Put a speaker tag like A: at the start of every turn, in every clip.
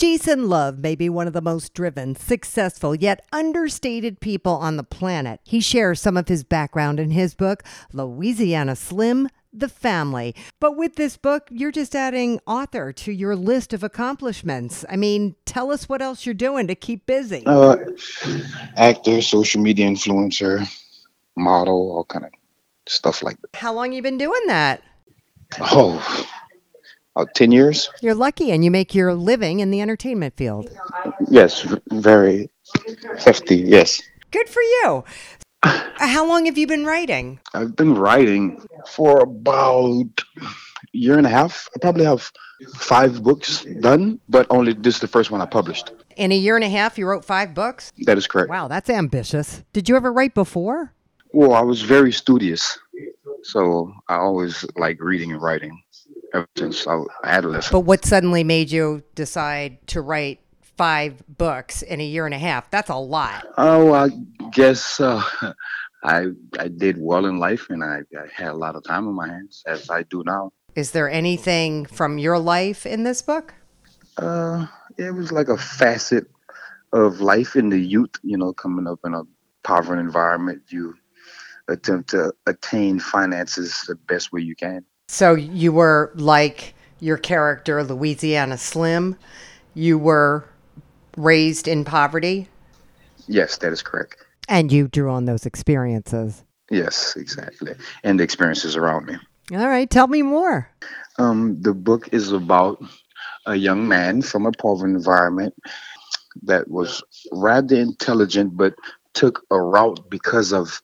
A: Jason Love may be one of the most driven, successful, yet understated people on the planet. He shares some of his background in his book, Louisiana Slim the family. But with this book, you're just adding author to your list of accomplishments. I mean, tell us what else you're doing to keep busy.
B: Uh, actor, social media influencer, model, all kind of stuff like that.
A: How long you been doing that?
B: Oh, about 10 years.
A: You're lucky and you make your living in the entertainment field.
B: Yes, very hefty, yes.
A: Good for you. How long have you been writing?
B: I've been writing for about a year and a half. I probably have five books done, but only this is the first one I published.
A: In a year and a half, you wrote five books?
B: That is correct.
A: Wow, that's ambitious. Did you ever write before?
B: Well, I was very studious, so I always like reading and writing ever since I was adolescent.
A: But what suddenly made you decide to write five books in a year and a half? That's a lot.
B: Oh, I guess uh, I I did well in life, and I, I had a lot of time on my hands, as I do now.
A: Is there anything from your life in this book?
B: Uh, it was like a facet of life in the youth. You know, coming up in a poverty environment, you attempt to attain finances the best way you can.
A: So you were like your character, Louisiana Slim. You were raised in poverty.
B: Yes, that is correct.
A: And you drew on those experiences.
B: Yes, exactly. And the experiences around me.
A: All right, tell me more.
B: Um, the book is about a young man from a poor environment that was rather intelligent, but took a route because of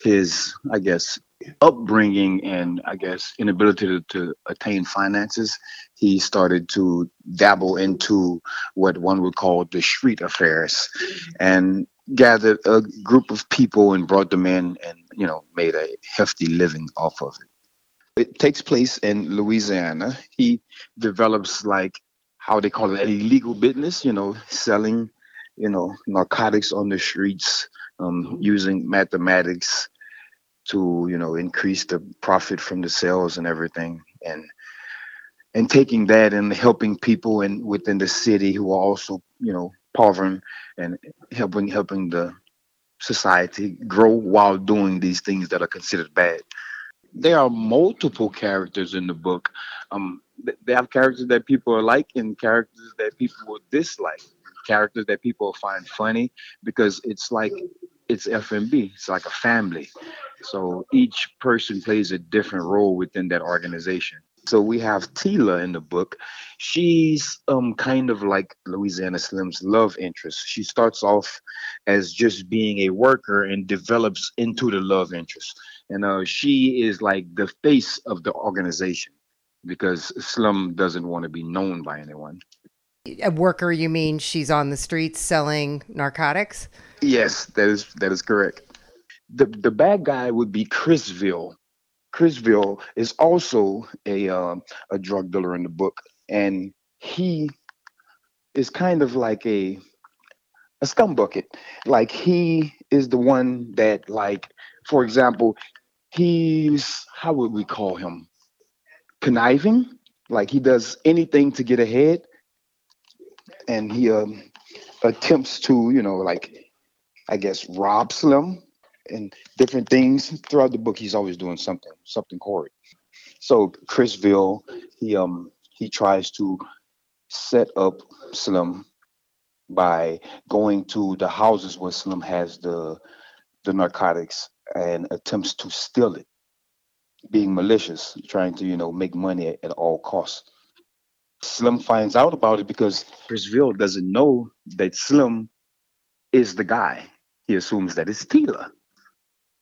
B: his, I guess, upbringing and I guess inability to, to attain finances. He started to dabble into what one would call the street affairs, and gathered a group of people and brought them in, and you know, made a hefty living off of it it takes place in Louisiana. He develops like how they call it an illegal business, you know, selling, you know, narcotics on the streets, um, using mathematics to, you know, increase the profit from the sales and everything, and and taking that and helping people in within the city who are also, you know, poor and helping helping the society grow while doing these things that are considered bad there are multiple characters in the book. Um, they have characters that people are like and characters that people will dislike. Characters that people find funny because it's like it's FMB. It's like a family. So each person plays a different role within that organization. So we have Tila in the book. She's um kind of like Louisiana Slim's love interest. She starts off as just being a worker and develops into the love interest and uh, she is like the face of the organization because Slim doesn't want to be known by anyone.
A: A worker, you mean she's on the streets selling narcotics?
B: Yes, that is that is correct. The the bad guy would be Chrisville. Chrisville is also a uh, a drug dealer in the book, and he is kind of like a a scum bucket. Like he is the one that, like, for example, he's how would we call him conniving like he does anything to get ahead and he um, attempts to you know like i guess rob slim and different things throughout the book he's always doing something something horrid so chrisville he um he tries to set up slim by going to the houses where slim has the the narcotics and attempts to steal it, being malicious, trying to, you know, make money at, at all costs. Slim finds out about it because Chrisville doesn't know that Slim is the guy. He assumes that it's Tila.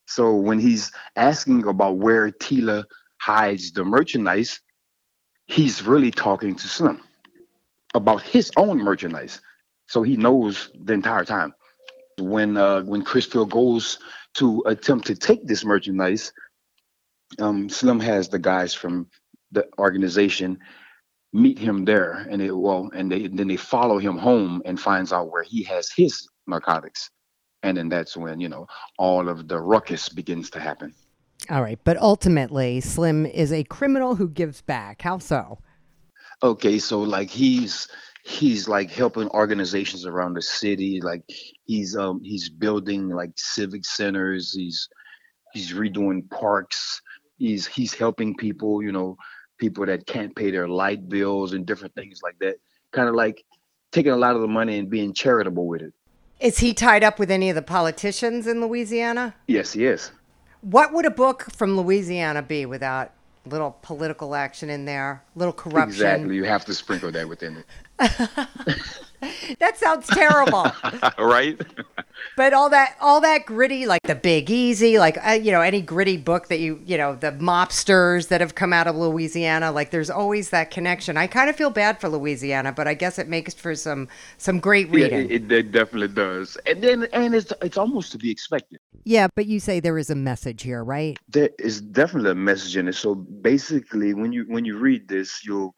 B: So when he's asking about where Tila hides the merchandise, he's really talking to Slim. about his own merchandise. So he knows the entire time. When uh, when Chrisville goes to attempt to take this merchandise, um, Slim has the guys from the organization meet him there, and they well, and they then they follow him home and finds out where he has his narcotics, and then that's when you know all of the ruckus begins to happen.
A: All right, but ultimately, Slim is a criminal who gives back. How so?
B: Okay, so like he's he's like helping organizations around the city like he's um he's building like civic centers he's he's redoing parks he's he's helping people you know people that can't pay their light bills and different things like that. Kind of like taking a lot of the money and being charitable with it.
A: Is he tied up with any of the politicians in Louisiana?
B: yes he is.
A: What would a book from Louisiana be without a little political action in there, little corruption?
B: exactly. You have to sprinkle that within
A: That sounds terrible.
B: right
A: but all that, all that gritty, like the Big Easy, like uh, you know, any gritty book that you, you know, the mobsters that have come out of Louisiana, like there's always that connection. I kind of feel bad for Louisiana, but I guess it makes for some some great
B: yeah
A: reading.
B: it, it definitely does and then and it's it's almost to be expected
A: yeah, but you say there is a message here, right?
B: there is definitely a message in it. So basically, when you when you read this, you'll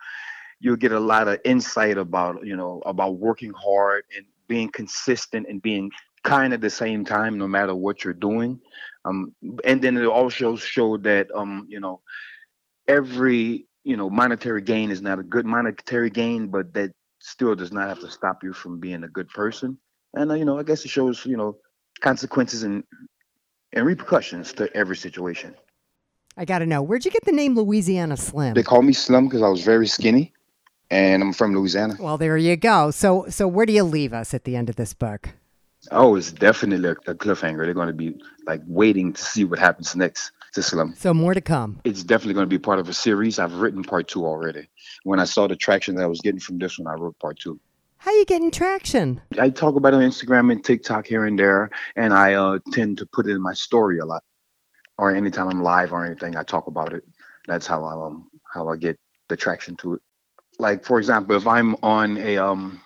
B: you'll get a lot of insight about you know about working hard and being consistent and being kind at the same time, no matter what you're doing. Um, and then it also showed that um, you know every you know monetary gain is not a good monetary gain, but that still does not have to stop you from being a good person. And uh, you know, I guess it shows you know consequences and and repercussions to every situation.
A: I got to know where'd you get the name Louisiana Slim?
B: They call me Slim because I was very skinny, and I'm from Louisiana.
A: Well, there you go. So, so where do you leave us at the end of this book?
B: Oh, it's definitely a, cliffhanger. They're going to be like waiting to see what happens next to Slim.
A: So more to come.
B: It's definitely going to be part of a series. I've written part two already. When I saw the traction that I was getting from this one, I wrote part two.
A: How you getting traction?
B: I talk about it on Instagram and TikTok here and there, and I uh, tend to put it in my story a lot. Or anytime I'm live or anything, I talk about it. That's how I um how I get the traction to it. Like for example, if I'm on a um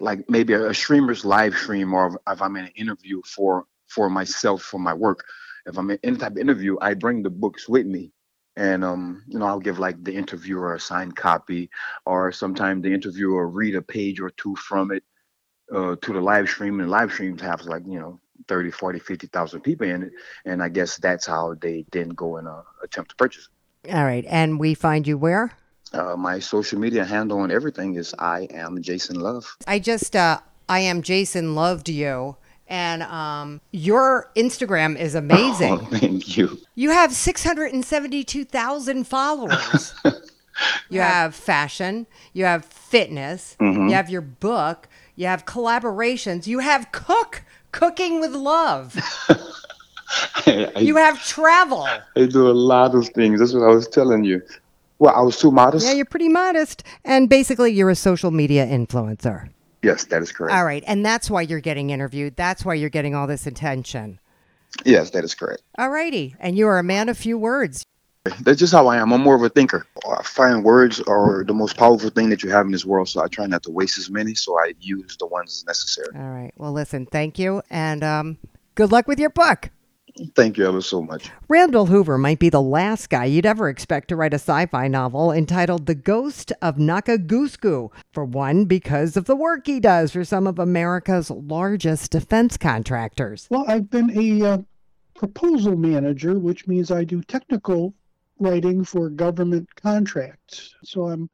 B: like maybe a, a streamer's live stream, or if I'm in an interview for for myself for my work, if I'm in any type of interview, I bring the books with me. And um, you know i'll give like the interviewer a signed copy or sometimes the interviewer read a page or two from it uh, to the live stream and live streams have like you know 30 40 50,000 people in it. And i guess that's how they then go and uh, attempt to purchase
A: All right, and we find you where?
B: Uh, my social media handle and everything is i am jason love
A: I just, uh, I am Jason loved you, and um, your Instagram is amazing.
B: oh, thank you
A: You have 672,000 followers. you have fashion, you have fitness,
B: Mm-hmm.
A: you have your book, you have collaborations, you have cook, cooking with love.
B: I,
A: You have travel.
B: I do a lot of things that's what i was telling you well i was too modest
A: Yeah, you're pretty modest. And basically, you're a social media influencer.
B: yes that is correct
A: All right. And that's why you're getting interviewed. That's why you're getting all this attention.
B: yes that is correct
A: All righty. And you are a man of few words.
B: That's just how I am. I'm more of a thinker. I find words are the most powerful thing that you have in this world, so I try not to waste as many, so I use the ones necessary.
A: All right. Well, listen, thank you. And um, good luck with your book.
B: Thank you ever so much.
A: Randall Hoover might be the last guy you'd ever expect to write a sci fi novel entitled The Ghost of Nakagusuku. For one, because of the work he does for some of America's largest defense contractors.
C: Well, I've been a uh, proposal manager, which means I do technical writing for government contracts. So I'm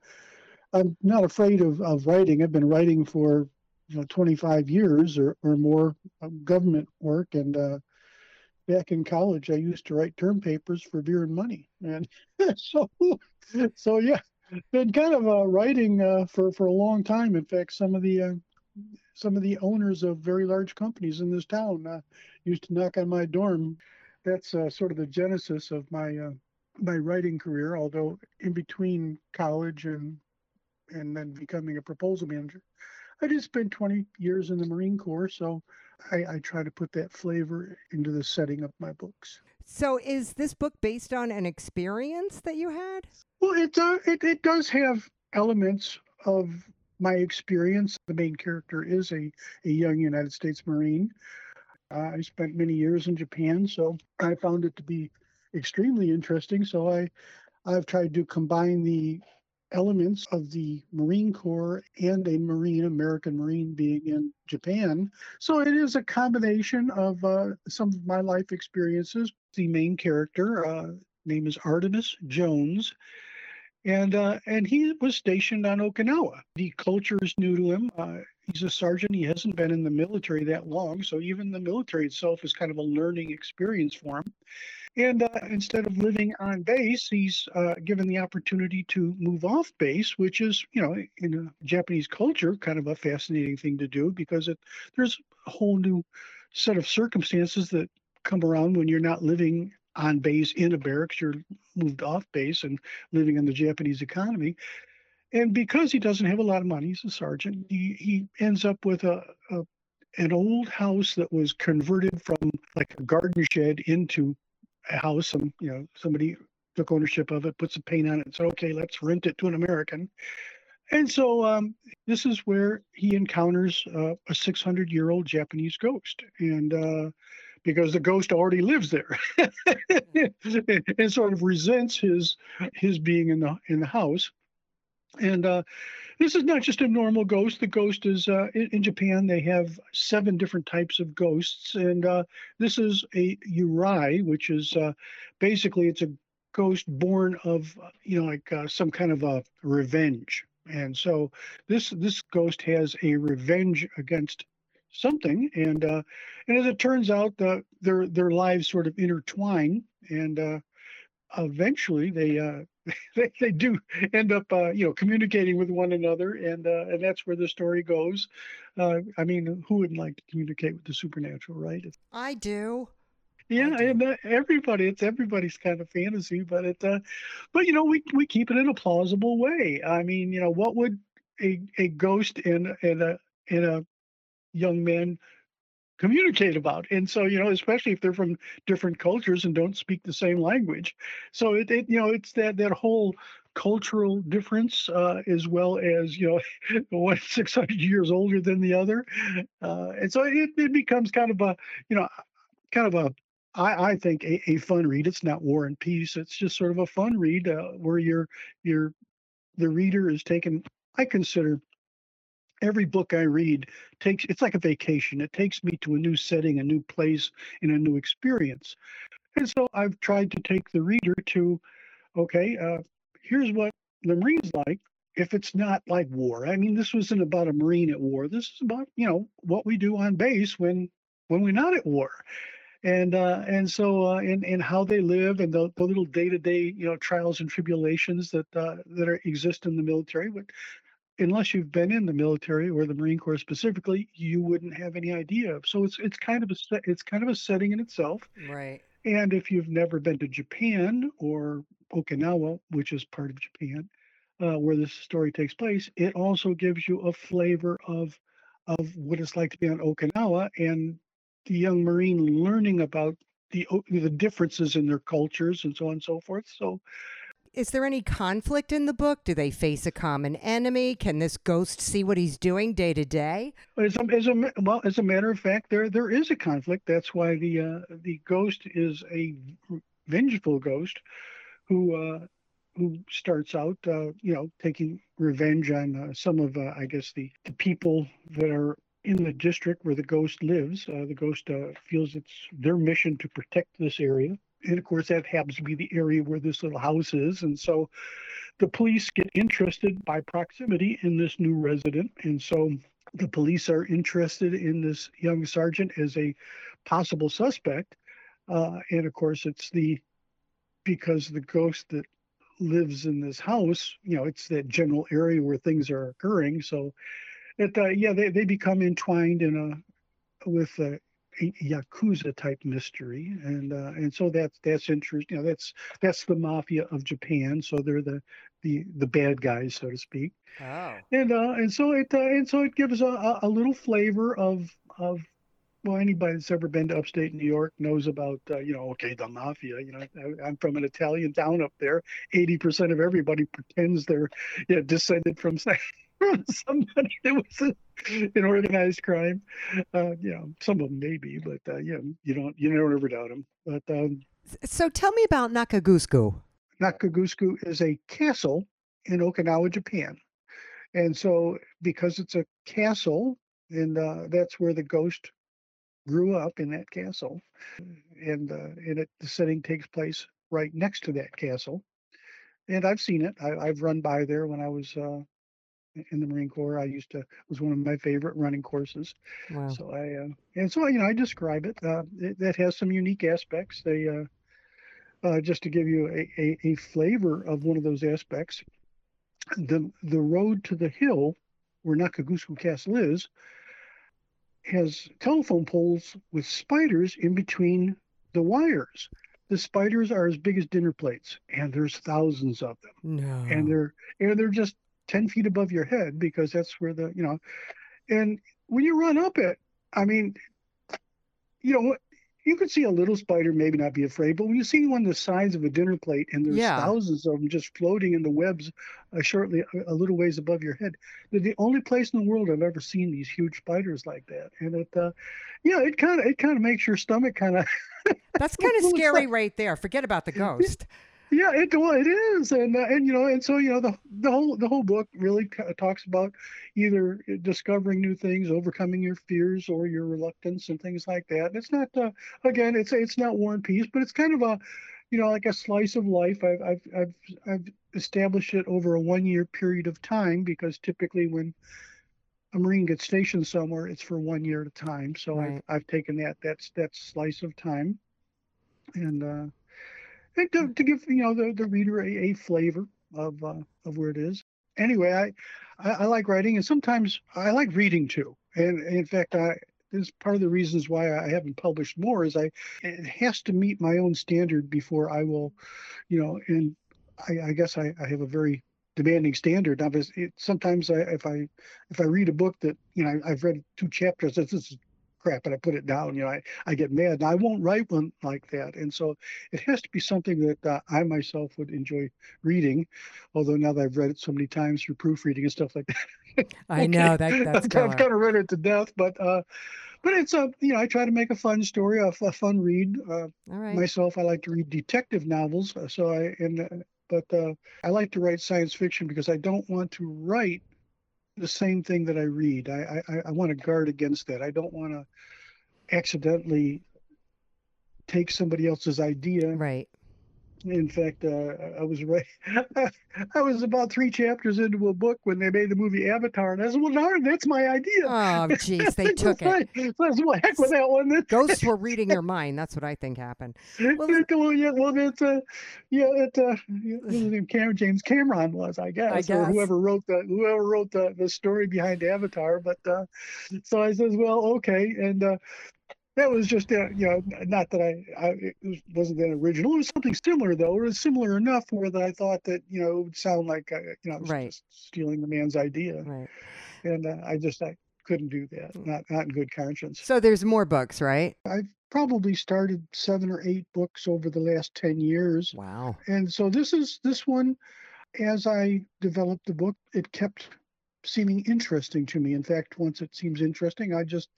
C: I'm not afraid of, of writing. I've been writing for you know 25 years or, or more of government work and uh, back in college I used to write term papers for beer and money and so so yeah been kind of uh, writing uh, for for a long time in fact some of the uh, some of the owners of very large companies in this town uh, used to knock on my dorm. That's uh, sort of the genesis of my uh, my writing career. Although in between college and and then becoming a proposal manager, I just spent 20 years in the Marine Corps, so I, I try to put that flavor into the setting of my books.
A: So, is this book based on an experience that you had?
C: Well, it uh, it it does have elements of my experience. The main character is a, a young United States Marine. Uh, I spent many years in Japan, so I found it to be extremely interesting. So I, I've tried to combine the elements of the Marine Corps and a Marine, American Marine being in Japan. So it is a combination of uh, some of my life experiences. The main character, uh, name is Artemis Jones. And uh, and he was stationed on Okinawa. The culture is new to him. He's a sergeant. He hasn't been in the military that long, so even the military itself is kind of a learning experience for him. And uh, instead of living on base, he's uh, given the opportunity to move off base, which is, you know, in Japanese culture, kind of a fascinating thing to do because it, there's a whole new set of circumstances that come around when you're not living on base in a barracks, you're moved off base and living in the Japanese economy. And because he doesn't have a lot of money, he's a sergeant, he, he ends up with a, a an old house that was converted from like a garden shed into a house and you know somebody took ownership of it put some paint on it and said okay let's rent it to an american. And so um, this is where he encounters uh, a 600 year old japanese ghost and uh, because the ghost already lives there. And sort of resents his his being in the in the house and uh, this is not just a normal ghost. The ghost is uh, in, in, Japan. They have seven different types of ghosts, and uh, this is a urai, which is uh, basically it's a ghost born of you know like uh, some kind of a revenge. And so this this ghost has a revenge against something, and uh, and as it turns out, their their lives sort of intertwine, and eventually they they, they do end up uh, you know communicating with one another and uh, and that's where the story goes. Uh, i mean who wouldn't like to communicate with the supernatural right?
A: I do.
C: Yeah do. and uh, everybody it's everybody's kind of fantasy but it uh, but you know we we keep it in a plausible way. I mean you know what would a, a ghost in in a in a young man communicate about. And so, you know, especially if they're from different cultures and don't speak the same language. So it, it you know, it's that that whole cultural difference uh, as well as you know one 600 years older than the other uh, and so it, it becomes kind of a you know kind of a I, I think a, a fun read it's not war and peace it's just sort of a fun read uh, where you're you're the reader is taken i consider every book I read takes it's like a vacation. It takes me to a new setting, a new place, and a new experience. And so I've tried to take the reader to, okay, uh, here's what the Marine's like. If it's not like war, I mean, this wasn't about a Marine at war. This is about you know what we do on base when when we're not at war, and uh, and so uh, and and how they live and the, the little day to day you know trials and tribulations that uh, that are, exist in the military. But unless you've been in the military or the Marine Corps specifically, you wouldn't have any idea. So it's it's kind of a it's kind of a setting in itself.
A: Right.
C: And if you've never been to Japan or Okinawa, which is part of Japan, uh, where this story takes place, it also gives you a flavor of of what it's like to be on Okinawa and the young Marine learning about the the differences in their cultures and so on and so forth. So
A: is there any conflict in the book? Do they face a common enemy? Can this ghost see what he's doing day to day?
C: As a, as a, well, as a matter of fact, there there is a conflict. That's why the uh, the ghost is a vengeful ghost who uh, who starts out, uh, you know, taking revenge on uh, some of, uh, I guess, the, the people that are in the district where the ghost lives. Uh, the ghost feels it's their mission to protect this area and of course that happens to be the area where this little house is. And so the police get interested by proximity in this new resident. And so the police are interested in this young sergeant as a possible suspect. Uh, and of course it's the because the ghost that lives in this house you know it's that general area where things are occurring. So it uh, yeah they, they become entwined in a with uh, yakuza type mystery, and uh, and so that's that's interesting. You know, that's that's the mafia of Japan. So they're the the the bad guys, so to speak.
A: Oh.
C: And uh, and so it uh, and so it gives a, a little flavor of of well, anybody that's ever been to upstate New York knows about, uh, you know, okay, the mafia. You know, I, am from an Italian town up there. 80% of everybody pretends they're you know, descended from from somebody that was in organized crime. Uh, you know, some of them maybe, but uh, you know, you don't you never ever doubt them. But um,
A: So tell me about Nakagusuku.
C: Nakagusuku is a castle in Okinawa, Japan. And so, because it's a castle, and uh, that's where the ghost grew up in that castle, and uh, and it, the setting takes place right next to that castle. And I've seen it. I, I've run by there when I was uh, in the Marine Corps. I used to it was one of my favorite running courses.
A: Wow.
C: So I uh, and so you know I describe it. Uh, it that has some unique aspects. They uh, uh, just to give you a, a, a flavor of one of those aspects, the the road to the hill where Nakagusuku Castle is has telephone poles with spiders in between the wires. The spiders are as big as dinner plates, and there's thousands of them
A: No.
C: and they're and they're just 10 feet above your head because that's where the you know and when you run up it i mean you know you could see a little spider maybe not be afraid but when you see one the size of a dinner plate and there's
A: Yeah.
C: thousands of them just floating in the webs uh, shortly a, a little ways above your head they're the only place in the world i've ever seen these huge spiders like that and it uh yeah it kind of it kind of makes your stomach kind of
A: That's kind of scary right there. Forget about the ghost.
C: Yeah, it well, it is, and uh, and you know, and so you know, the the whole the whole book really talks about either discovering new things, overcoming your fears or your reluctance, and things like that. And it's not uh, again, it's it's not War and Peace, but it's kind of a, you know, like a slice of life. I've I've I've, I've established it over a one year period of time because typically when a Marine gets stationed somewhere, it's for one year at a time. So
A: Right.
C: I've I've taken that that's that slice of time, and. uh and to, to give you know the, the reader a, a flavor of uh, of where it is. Anyway, I, I I like writing, and sometimes I like reading too. And in fact, I this is part of the reasons why I haven't published more is I it has to meet my own standard before I will, you know. And I, I guess I, I have a very demanding standard. Now, it, sometimes I, if I if I read a book that you know I've read two chapters, this is crap, and I put it down. You know, I, I get mad. And I won't write one like that. And so it has to be something that uh, I myself would enjoy reading. Although now that I've read it so many times through proofreading and stuff like that,
A: I know that that's
C: I've kind of read it to death. But uh, but it's a you know I try to make a fun story, a, a fun read. Uh,
A: All right.
C: myself, I like to read detective novels. uh, So I and uh, but uh, I like to write science fiction because I don't want to write the same thing that I read. I I, I want to guard against that. I don't want to accidentally take somebody else's idea
A: Right.
C: In fact, uh, I was right. I was about three chapters into a book when they made the movie Avatar, and I said, "Well, darn, that's my idea."
A: Oh, jeez, they took it.
C: Right. So I said, "Well, heck with that one." Then.
A: Ghosts were reading your mind. That's what I think happened. well,
C: Well, yeah, well, it's uh, yeah, it uh, his name? Cam- James Cameron was, I guess, or
A: guess.
C: whoever wrote the whoever wrote the, the story behind Avatar. But uh, so I says, well, okay, and uh, that was just uh, you know, not that I, I it was, wasn't that original. It was something similar though. It was similar enough where that I thought that you know it would sound like uh, you know I was
A: Right.
C: just stealing the man's idea,
A: Right.
C: and uh, I just I couldn't do that, not not in good conscience.
A: So there's more books, right?
C: I've probably started seven or eight books over the last ten years
A: Wow.
C: and so this is this one as i developed the book it kept seeming interesting to me in fact once it seems interesting i just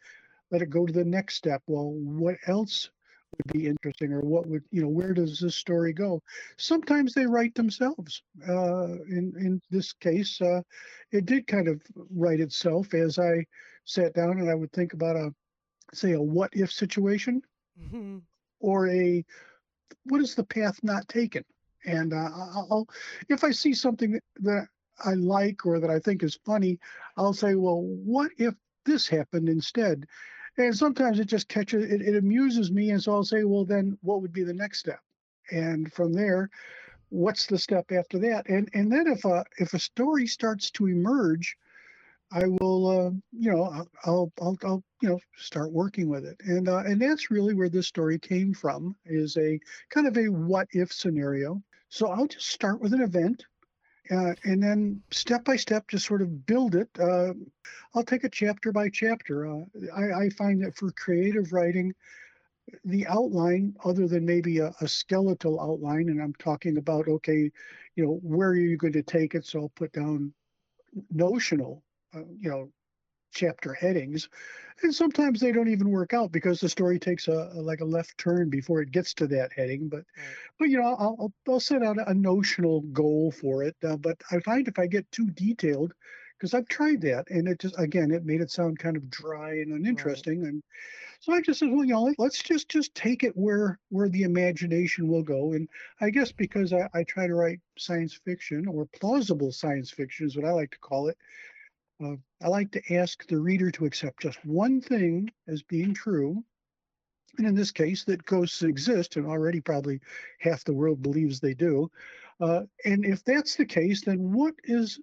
C: let it go to the next step. Well what else would be interesting or what would you know where does this story go? Sometimes they write themselves. Uh, in in this case uh, it did kind of write itself as i sat down and i would think about a say a what if situation
A: Mhm.
C: or a what is the path not taken? And uh, I'll, if i see something that i like or that i think is funny i'll say well what if this happened instead and sometimes it just catches it, it amuses me and so i'll say well then what would be the next step and from there what's the step after that and and then if a if a story starts to emerge I will, uh, you know, I'll, I'll, I'll, I'll, you know, start working with it, and uh, and that's really where this story came from. Is a kind of a what if scenario. So I'll just start with an event, uh, and then step by step, just sort of build it. Uh, I'll take it chapter by chapter. Uh, I, I find that for creative writing, the outline, other than maybe a, a skeletal outline, and I'm talking about, okay, you know, where are you going to take it? So I'll put down notional, uh, you know, chapter headings, and sometimes they don't even work out because the story takes a, a like a left turn before it gets to that heading. But right. but you know I'll, I'll, I'll set out a notional goal for it. Uh, but I find if I get too detailed, because I've tried that and it just again it made it sound kind of dry and uninteresting right. and so I just said well you know let's just just take it where where the imagination will go and I guess because I, I try to write science fiction or plausible science fiction is what I like to call it uh, I like to ask the reader to accept just one thing as being true and in this case that ghosts exist and already probably half the world believes they do. Uh, and if that's the case then what is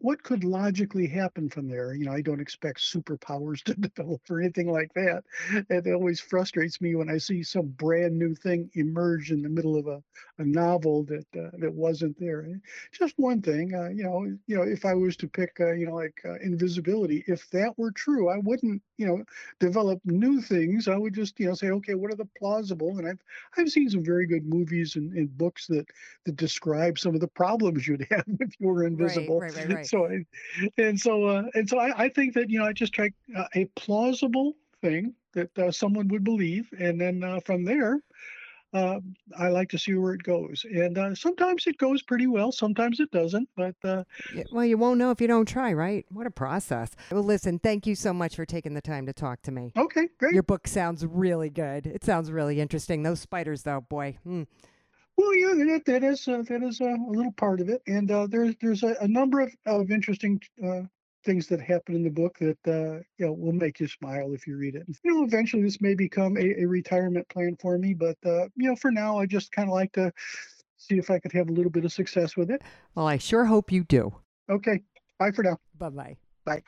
C: what could logically happen from there? You know, I don't expect superpowers to develop or anything like that. It always frustrates me when I see some brand new thing emerge in the middle of a, a novel that uh, that wasn't there. Just one thing, uh, you know, you know, if I was to pick, uh, you know, like uh, invisibility, if that were true, I wouldn't, you know, develop new things. I would just, you know, say, okay, what are the plausible? And I've I've seen some very good movies and, and books that that describe some of the problems you'd have if you were invisible.
A: Right, right, right, right
C: so I, and so uh, and so I, I think that you know I just try uh, a plausible thing that uh, someone would believe, and then uh, from there, uh, I like to see where it goes. And uh, sometimes it goes pretty well, sometimes it doesn't. But uh,
A: well, you won't know if you don't try, right? What a process. Well, listen, thank you so much for taking the time to talk to me.
C: Okay, great.
A: Your book sounds really good. It sounds really interesting. Those spiders, though, boy. Mm.
C: Well, yeah, that, that is uh, that is uh, a little part of it, and uh, there's there's a, a, number of, of interesting uh, things that happen in the book that uh, you know will make you smile if you read it. You know, eventually this may become a, a retirement plan for me, but uh, you know, for now, I just kind of like to see if I could have a little bit of success with it.
A: Well, I sure hope you do.
C: Okay, bye for now.
A: Bye bye
C: bye.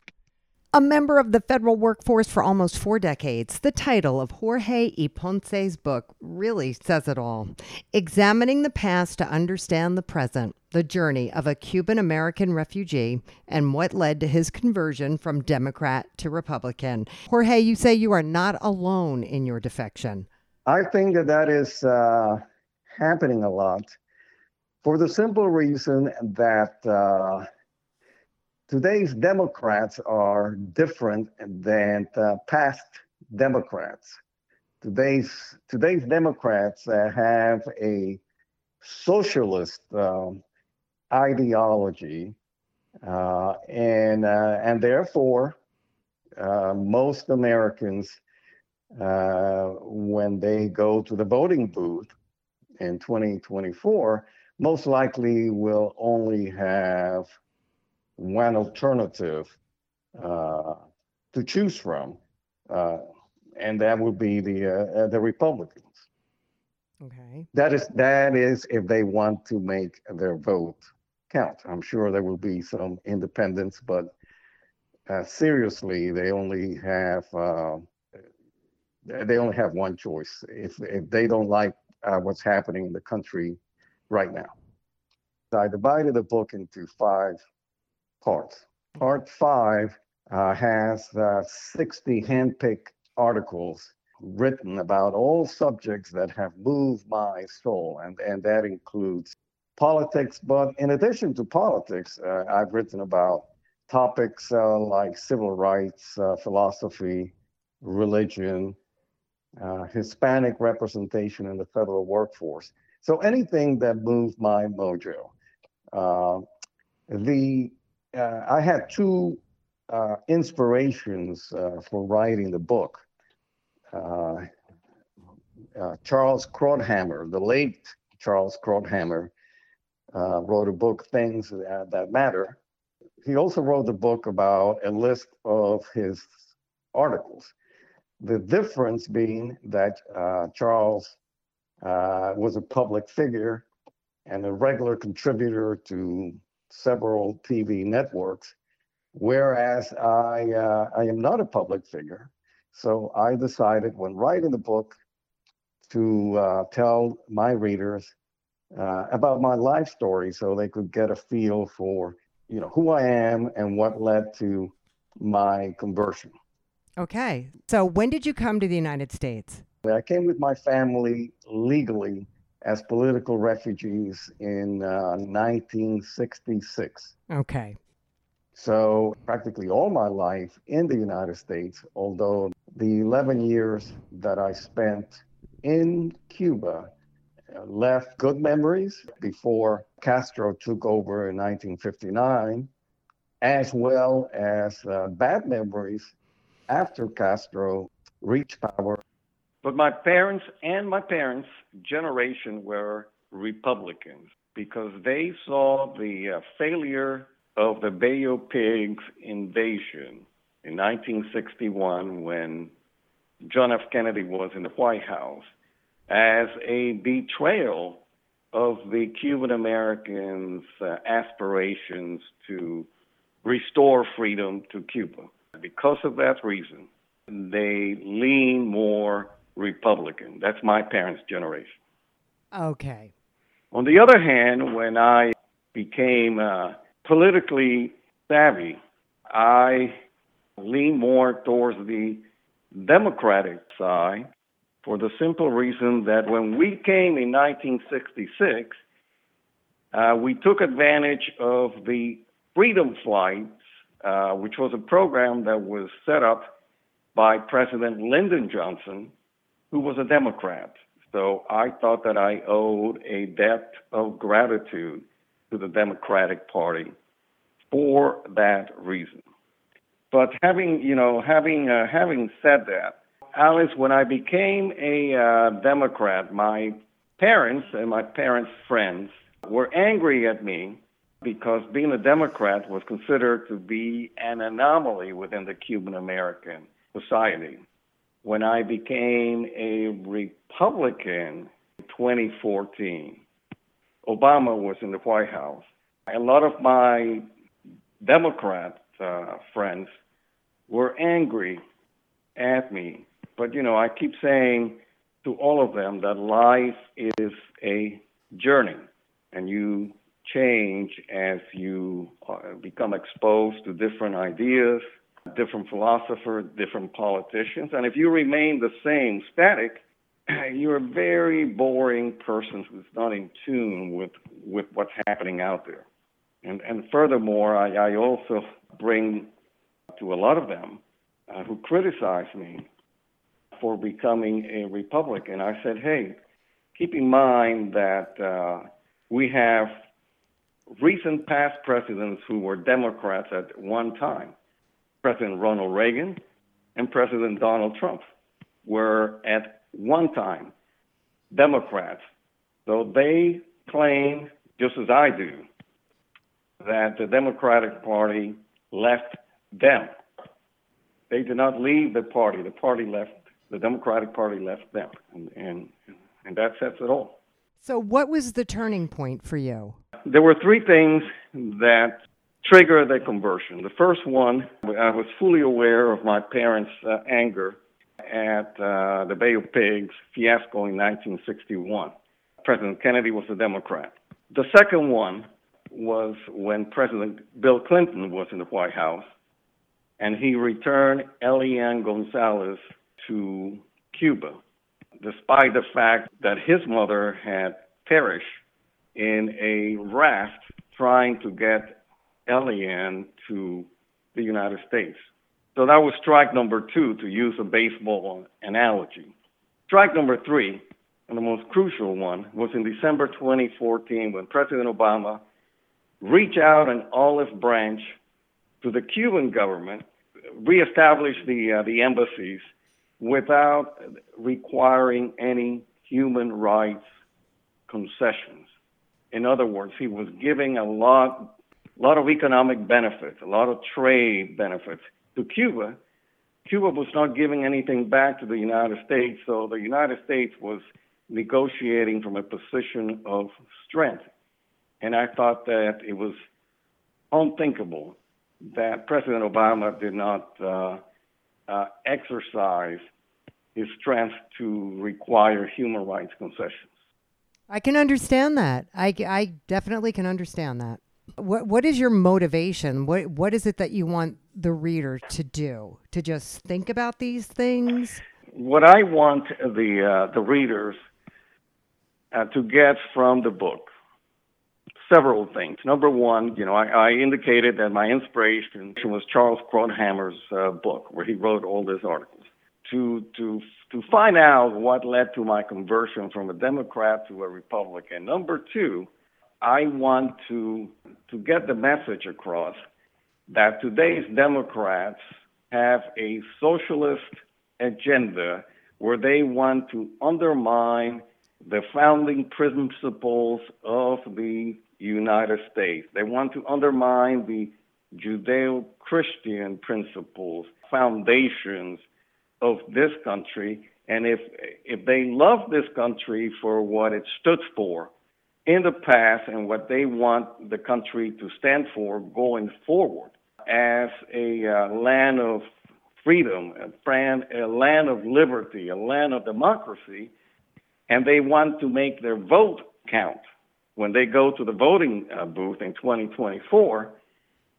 A: A member of the federal workforce for almost four decades, the title of Jorge Y. Ponce's book really says it all. Examining the past to understand the present, the journey of a Cuban American refugee, and what led to his conversion from Democrat to Republican. Jorge, you say you are not alone in your defection.
D: I think that that is uh, happening a lot for the simple reason that. Uh, today's Democrats are different than past Democrats. Today's today's Democrats uh, have a socialist um, ideology, uh, and uh, and therefore uh, most Americans, uh, when they go to the voting booth in 2024, most likely will only have one alternative uh, to choose from, uh, and that would be the uh, the Republicans.
A: Okay.
D: That is that is if they want to make their vote count. I'm sure there will be some independents, but uh, seriously, they only have uh, they only have one choice. If if they don't like uh, what's happening in the country right now, I divided the book into five parts. Part five uh, has uh, 60 handpicked articles written about all subjects that have moved my soul, and, and that includes politics. But in addition to politics, uh, I've written about topics uh, like civil rights, uh, philosophy, religion, uh, Hispanic representation in the federal workforce. So anything that moved my mojo. the uh, I had two uh, inspirations uh, for writing the book. Uh, uh, Charles Krauthammer, the late Charles Krauthammer, uh, wrote a book, Things that, that, Matter. He also wrote a book about a list of his articles. The difference being that Charles was a public figure and a regular contributor to several TV networks, whereas I, uh, I am not a public figure. So I decided when writing the book to uh, tell my readers uh, about my life story so they could get a feel for you know who I am and what led to my conversion.
A: Okay. So when did you come to the United States?
D: I came with my family legally as political refugees in uh, 1966.
A: Okay.
E: So, practically all my life in the United States, although the 11 years that I spent in Cuba uh, left good memories before Castro took over in 1959, as well as uh, bad memories after Castro reached power. But my parents and my parents' generation were Republicans because they saw the uh, failure of the Bay of Pigs invasion in 1961 when John F. Kennedy was in the White House as a betrayal of the Cuban Americans' uh, aspirations to restore freedom to Cuba. Because of that reason, they lean more Republican. That's my parents' generation.
A: Okay.
E: On the other hand, when I became uh, politically savvy, I lean more towards the Democratic side for the simple reason that when we came in 1966, uh, we took advantage of the Freedom Flights, uh, which was a program that was set up by President Lyndon Johnson, who was a Democrat. So I thought that I owed a debt of gratitude to the Democratic Party for that reason. But having, you know, having uh, having said that, Alice, when I became a uh, Democrat, my parents and my parents' friends were angry at me because being a Democrat was considered to be an anomaly within the Cuban American society. When I became a Republican in 2014, Obama was in the White House. A lot of my Democrat uh, friends were angry at me. But, you know, I keep saying to all of them that life is a journey and you change as you uh, become exposed to different ideas, different philosophers, different politicians. And if you remain the same, static, you're a very boring person who's not in tune with, with what's happening out there. And, and furthermore, I, I also bring to a lot of them uh, who criticize me for becoming a Republican. I said, hey, keep in mind that uh, we have recent past presidents who were Democrats at one time. President Ronald Reagan and President Donald Trump were at one time Democrats. So they claim, just as I do, that the Democratic Party left them. They did not leave the party. The party left, the Democratic Party left them. And, and, and that says it all.
A: So, what was the turning point for you?
E: There were three things that triggered the conversion. The first one, I was fully aware of my parents' uh, anger at uh, the Bay of Pigs fiasco in 1961. President Kennedy was a Democrat. The second one was when President Bill Clinton was in the White House, and he returned Elian Gonzalez to Cuba, despite the fact that his mother had perished in a raft trying to get Elian to the United States. So that was strike number two, to use a baseball analogy. Strike number three, and the most crucial one, was in December 2014 when President Obama reached out an olive branch to the Cuban government, reestablished the uh, the embassies without requiring any human rights concessions. In other words, he was giving a lot lot of economic benefits, a lot of trade benefits to Cuba. Cuba was not giving anything back to the United States, so the United States was negotiating from a position of strength. And I thought that it was unthinkable that President Obama did not uh, uh, exercise his strength to require human rights concessions.
A: I can understand that. I, I definitely can understand that. What what is your motivation? What what is it that you want the reader to do? To just think about these things?
E: What I want the uh, the readers uh, to get from the book several things. Number one, you know, I, I indicated that my inspiration was Charles Krauthammer's uh, book, where he wrote all these articles. To to to find out what led to my conversion from a Democrat to a Republican. Number two, I want to to get the message across that today's Democrats have a socialist agenda where they want to undermine the founding principles of the United States. They want to undermine the Judeo Christian principles, foundations of this country. And if, if they love this country for what it stood for in the past and what they want the country to stand for going forward as a uh, land of freedom, a, land of liberty, a land of democracy, and they want to make their vote count when they go to the voting uh, booth in 2024,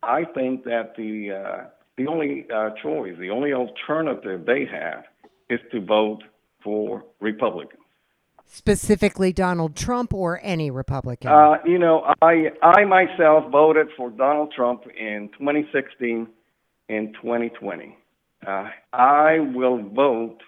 E: I think that the uh, the only uh, choice, the only alternative they have, is to vote for Republicans.
A: Specifically, Donald Trump or any Republican?
E: Uh, you know, I I myself voted for Donald Trump in 2016 and 2020. Uh, I will vote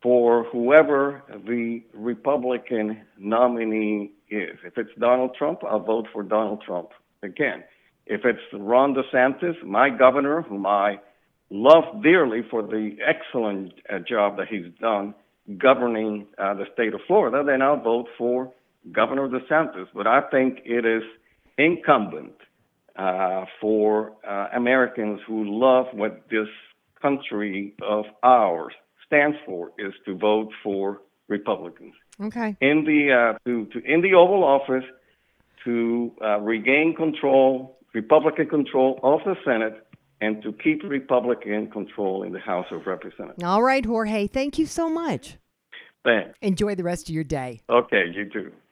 E: for whoever the Republican nominee is. If it's Donald Trump, I'll vote for Donald Trump again. If it's Ron DeSantis, my governor, whom I love dearly for the excellent uh, job that he's done governing uh, the state of Florida, then I'll vote for Governor DeSantis. But I think it is incumbent uh, for uh, Americans who love what this country of ours stands for is to vote for Republicans.
A: Okay.
E: In the uh, to, to in the Oval Office to uh, regain control, Republican control of the Senate, and to keep Republican control in the House of Representatives.
A: All right, Jorge. Thank you so much.
E: Thanks.
A: Enjoy the rest of your day.
E: Okay, you too.